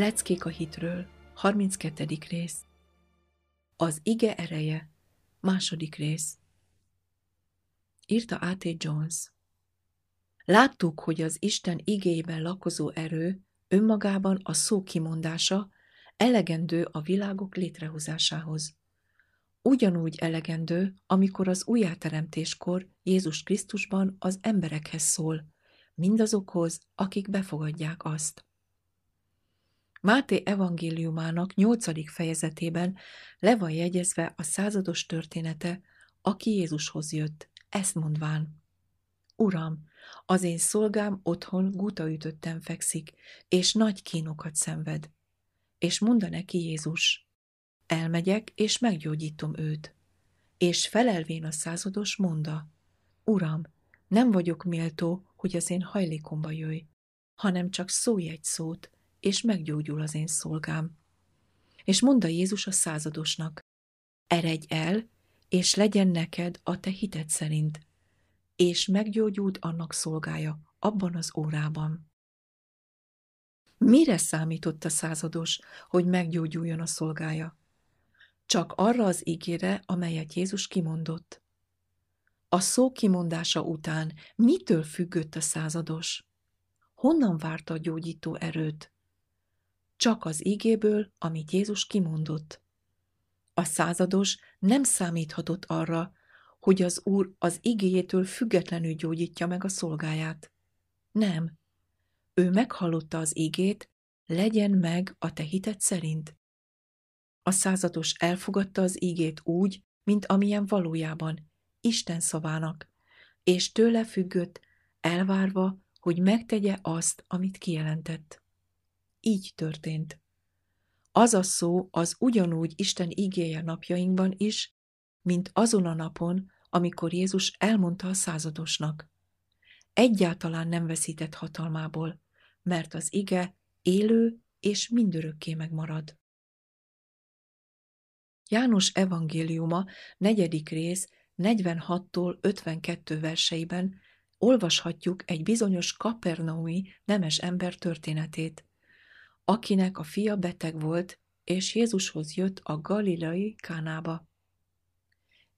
Leckék a hitről, 32. rész. Az ige ereje, második rész. Írta A.T. Jones. Láttuk, hogy az Isten igéjében lakozó erő önmagában a szó kimondása elegendő a világok létrehozásához. Ugyanúgy elegendő, amikor az újjáteremtéskor Jézus Krisztusban az emberekhez szól, mindazokhoz, akik befogadják azt. Máté evangéliumának nyolcadik fejezetében le van jegyezve a százados története, aki Jézushoz jött, ezt mondván. Uram, az én szolgám otthon gutaütötten fekszik, és nagy kínokat szenved. És mondta neki Jézus, elmegyek, és meggyógyítom őt. És felelvén a százados monda, Uram, nem vagyok méltó, hogy az én hajlékomba jöjj, hanem csak szólj egy szót, és meggyógyul az én szolgám. És mondta Jézus a századosnak, eredj el, és legyen neked a te hited szerint. És meggyógyult annak szolgája abban az órában. Mire számított a százados, hogy meggyógyuljon a szolgája? Csak arra az ígére, amelyet Jézus kimondott. A szó kimondása után mitől függött a százados? Honnan várta a gyógyító erőt? Csak az ígéből, amit Jézus kimondott. A százados nem számíthatott arra, hogy az Úr az igéjétől függetlenül gyógyítja meg a szolgáját. Nem. Ő meghallotta az ígét, legyen meg a te hited szerint. A százados elfogadta az ígét úgy, mint amilyen valójában, Isten szavának, és tőle függött, elvárva, hogy megtegye azt, amit kijelentett. Így történt. Az a szó az ugyanúgy Isten igéje napjainkban is, mint azon a napon, amikor Jézus elmondta a századosnak. Egyáltalán nem veszített hatalmából, mert az ige élő és mindörökké megmarad. János evangéliuma negyedik rész 46-tól 52 verseiben olvashatjuk egy bizonyos kapernaumi nemes ember történetét akinek a fia beteg volt, és Jézushoz jött a galileai Kánába.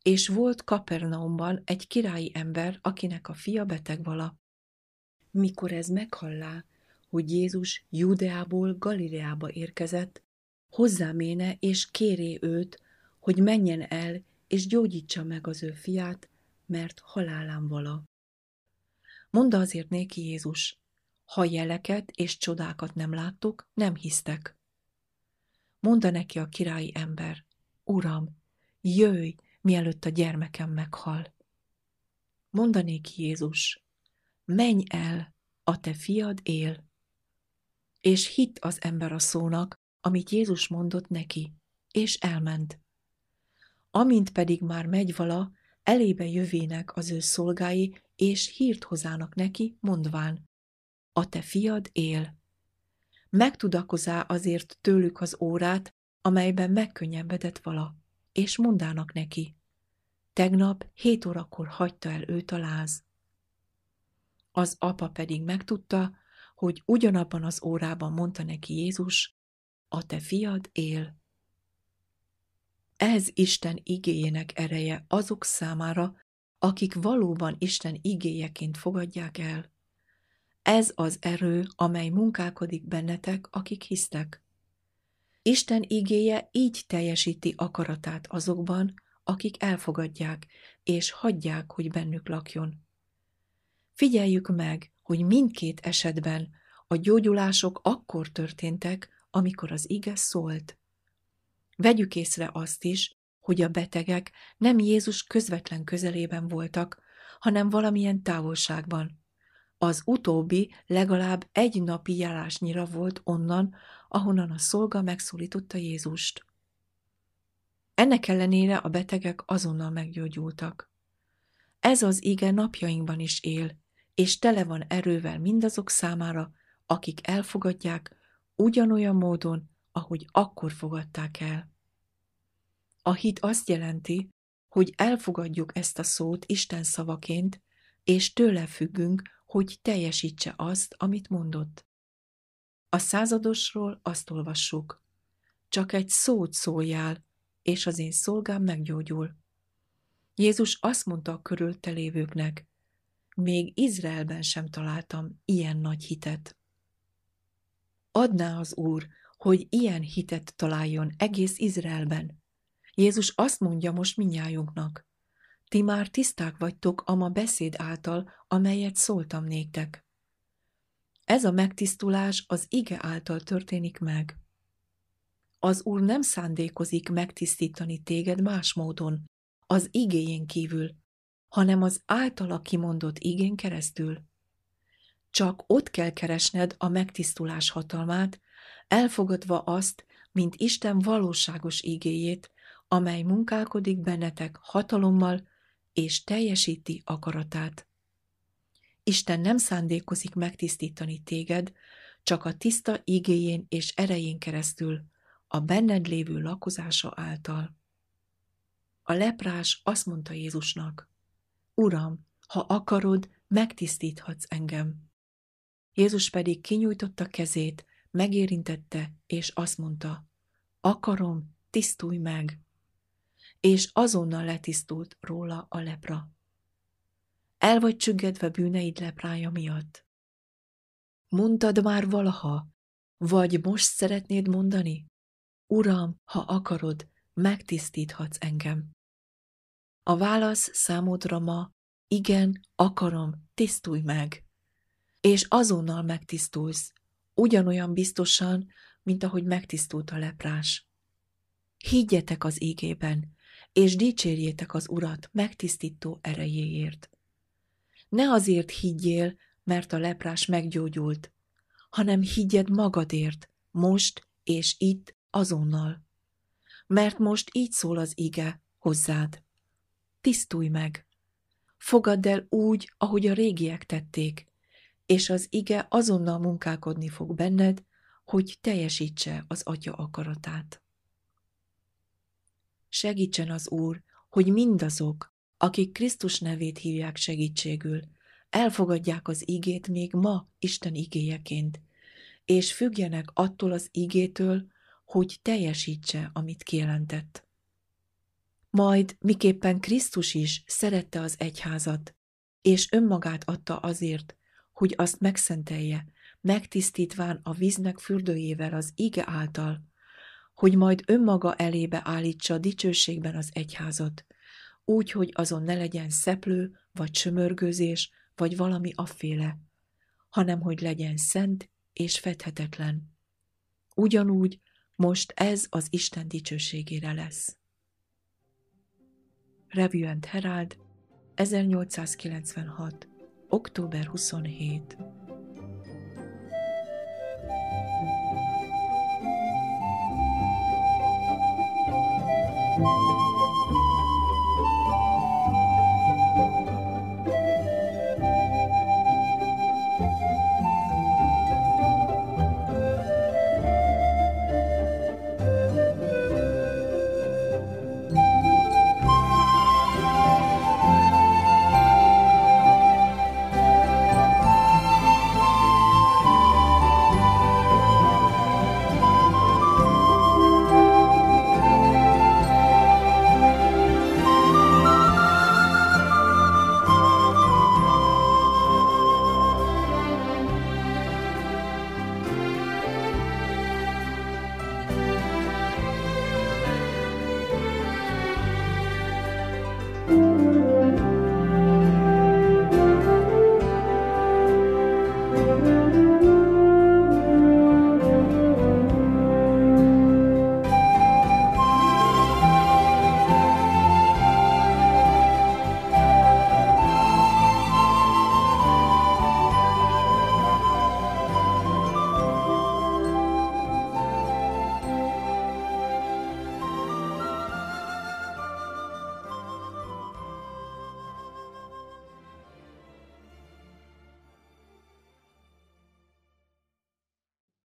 És volt Kapernaumban egy királyi ember, akinek a fia beteg vala. Mikor ez meghallá, hogy Jézus Judeából Galileába érkezett, hozzáméne és kéré őt, hogy menjen el és gyógyítsa meg az ő fiát, mert halálán vala. Mondta azért néki Jézus, ha jeleket és csodákat nem láttok, nem hisztek. Mondta neki a királyi ember, Uram, jöjj, mielőtt a gyermekem meghal. Mondanék Jézus, menj el, a te fiad él. És hitt az ember a szónak, amit Jézus mondott neki, és elment. Amint pedig már megy vala, elébe jövének az ő szolgái, és hírt hozának neki, mondván, a te fiad él. Megtudakozá azért tőlük az órát, amelyben megkönnyebbedett vala, és mondának neki, tegnap hét órakor hagyta el őt a láz. Az apa pedig megtudta, hogy ugyanabban az órában mondta neki Jézus, a te fiad él. Ez Isten igéjének ereje azok számára, akik valóban Isten igéjeként fogadják el. Ez az erő, amely munkálkodik bennetek, akik hisztek. Isten igéje így teljesíti akaratát azokban, akik elfogadják, és hagyják, hogy bennük lakjon. Figyeljük meg, hogy mindkét esetben a gyógyulások akkor történtek, amikor az ige szólt. Vegyük észre azt is, hogy a betegek nem Jézus közvetlen közelében voltak, hanem valamilyen távolságban. Az utóbbi legalább egy napi járásnyira volt onnan, ahonnan a szolga megszólította Jézust. Ennek ellenére a betegek azonnal meggyógyultak. Ez az ige napjainkban is él, és tele van erővel mindazok számára, akik elfogadják ugyanolyan módon, ahogy akkor fogadták el. A hit azt jelenti, hogy elfogadjuk ezt a szót Isten szavaként, és tőle függünk, hogy teljesítse azt, amit mondott. A századosról azt olvassuk. Csak egy szót szóljál, és az én szolgám meggyógyul. Jézus azt mondta a körülte lévőknek, még Izraelben sem találtam ilyen nagy hitet. Adná az Úr, hogy ilyen hitet találjon egész Izraelben. Jézus azt mondja most minnyájunknak, ti már tiszták vagytok ma beszéd által, amelyet szóltam néktek. Ez a megtisztulás az ige által történik meg. Az Úr nem szándékozik megtisztítani téged más módon, az igéjén kívül, hanem az általa kimondott igén keresztül. Csak ott kell keresned a megtisztulás hatalmát, elfogadva azt, mint Isten valóságos igéjét, amely munkálkodik bennetek hatalommal és teljesíti akaratát. Isten nem szándékozik megtisztítani téged, csak a tiszta igéjén és erején keresztül, a benned lévő lakozása által. A leprás azt mondta Jézusnak, Uram, ha akarod, megtisztíthatsz engem. Jézus pedig kinyújtotta kezét, megérintette, és azt mondta, akarom, tisztulj meg. És azonnal letisztult róla a lepra. El vagy csüggedve bűneid leprája miatt? Mondtad már valaha, vagy most szeretnéd mondani? Uram, ha akarod, megtisztíthatsz engem. A válasz számodra ma, igen, akarom, tisztulj meg. És azonnal megtisztulsz, ugyanolyan biztosan, mint ahogy megtisztult a leprás. Higgyetek az égében, és dicsérjétek az Urat megtisztító erejéért. Ne azért higgyél, mert a leprás meggyógyult, hanem higgyed magadért, most és itt, azonnal. Mert most így szól az ige hozzád. Tisztulj meg! Fogadd el úgy, ahogy a régiek tették, és az ige azonnal munkálkodni fog benned, hogy teljesítse az Atya akaratát. Segítsen az Úr, hogy mindazok, akik Krisztus nevét hívják segítségül, elfogadják az igét még ma Isten igéjeként, és függjenek attól az igétől, hogy teljesítse, amit kijelentett. Majd miképpen Krisztus is szerette az egyházat, és önmagát adta azért, hogy azt megszentelje, megtisztítván a víznek fürdőjével az ige által, hogy majd önmaga elébe állítsa dicsőségben az egyházat, úgy, hogy azon ne legyen szeplő, vagy sömörgőzés, vagy valami afféle, hanem hogy legyen szent és fedhetetlen. Ugyanúgy most ez az Isten dicsőségére lesz. Revue and Herald, 1896. október 27.